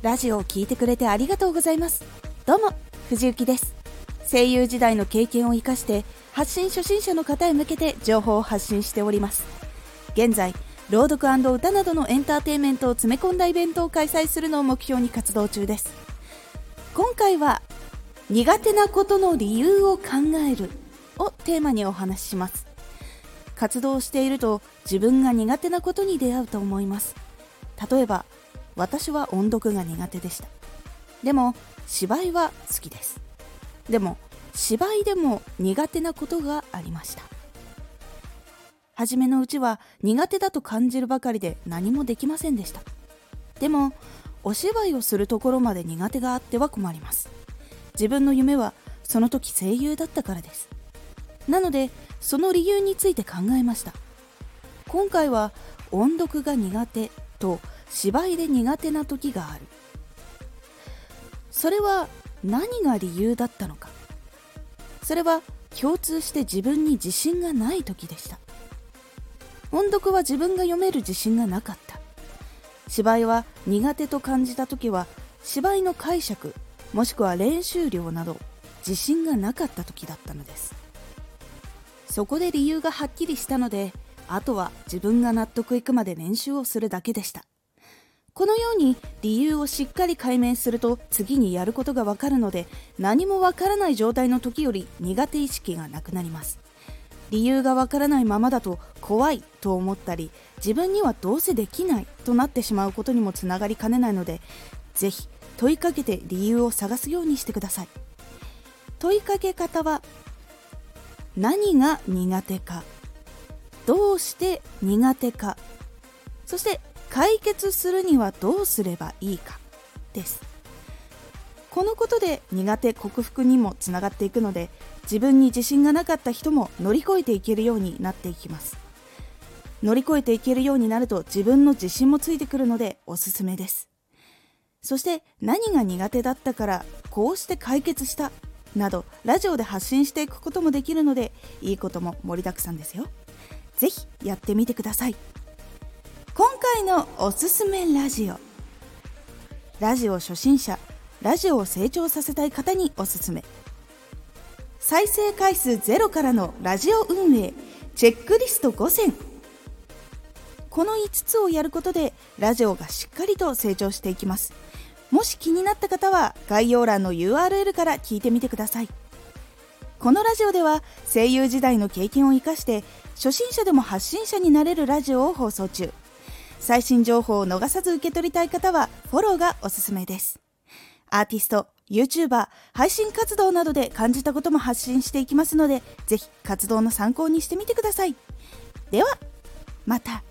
ラジオを聴いてくれてありがとうございます。どうも藤幸です。声優時代の経験を生かして発信初心者の方へ向けて情報を発信しております。現在朗読歌などのエンターテインメントを詰め込んだイベントを開催するのを目標に活動中です。今回は苦手なことの理由を考えるをテーマにお話しします。活動していると自分が苦手なことに出会うと思います。例えば私は音読が苦手でした。でも芝居は好きです。でも芝居でも苦手なことがありました。初めのうちは苦手だと感じるばかりで何もできませんでした。でもお芝居をするところまで苦手があっては困ります。自分の夢はその時声優だったからです。なのでその理由について考えました。今回は音読が苦手と芝居で苦手な時がある。それは何が理由だったのか。それは共通して自分に自信がない時でした。音読は自分が読める自信がなかった。芝居は苦手と感じた時は芝居の解釈もしくは練習量など自信がなかった時だったのです。そこで理由がはっきりしたのであとは自分が納得いくまで練習をするだけでした。このように理由をしっかり解明すると次にやることがわかるので何もわからない状態の時より苦手意識がなくなります。理由がわからないままだと怖いと思ったり自分にはどうせできないとなってしまうことにもつながりかねないのでぜひ問いかけて理由を探すようにしてください。問いかけ方は何が苦手か。どうして苦手か。そして解決するにはどうすればいいか。です。このことで苦手克服にもつながっていくので自分に自信がなかった人も乗り越えていけるようになっていきます。乗り越えていけるようになると自分の自信もついてくるのでおすすめです。そして何が苦手だったからこうして解決したなどラジオで発信していくこともできるのでいいことも盛りだくさんですよ。ぜひやってみてください。今回のおすすめラジオ。ラジオ初心者ラジオを成長させたい方におすすめ。再生回数ゼロからのラジオ運営チェックリスト5選。この5つをやることでラジオがしっかりと成長していきます。もし気になった方は概要欄の URL から聞いてみてください。このラジオでは声優時代の経験を生かして初心者でも発信者になれるラジオを放送中。最新情報を逃さず受け取りたい方はフォローがおすすめです。アーティスト YouTuber 配信活動などで感じたことも発信していきますのでぜひ活動の参考にしてみてください。ではまた。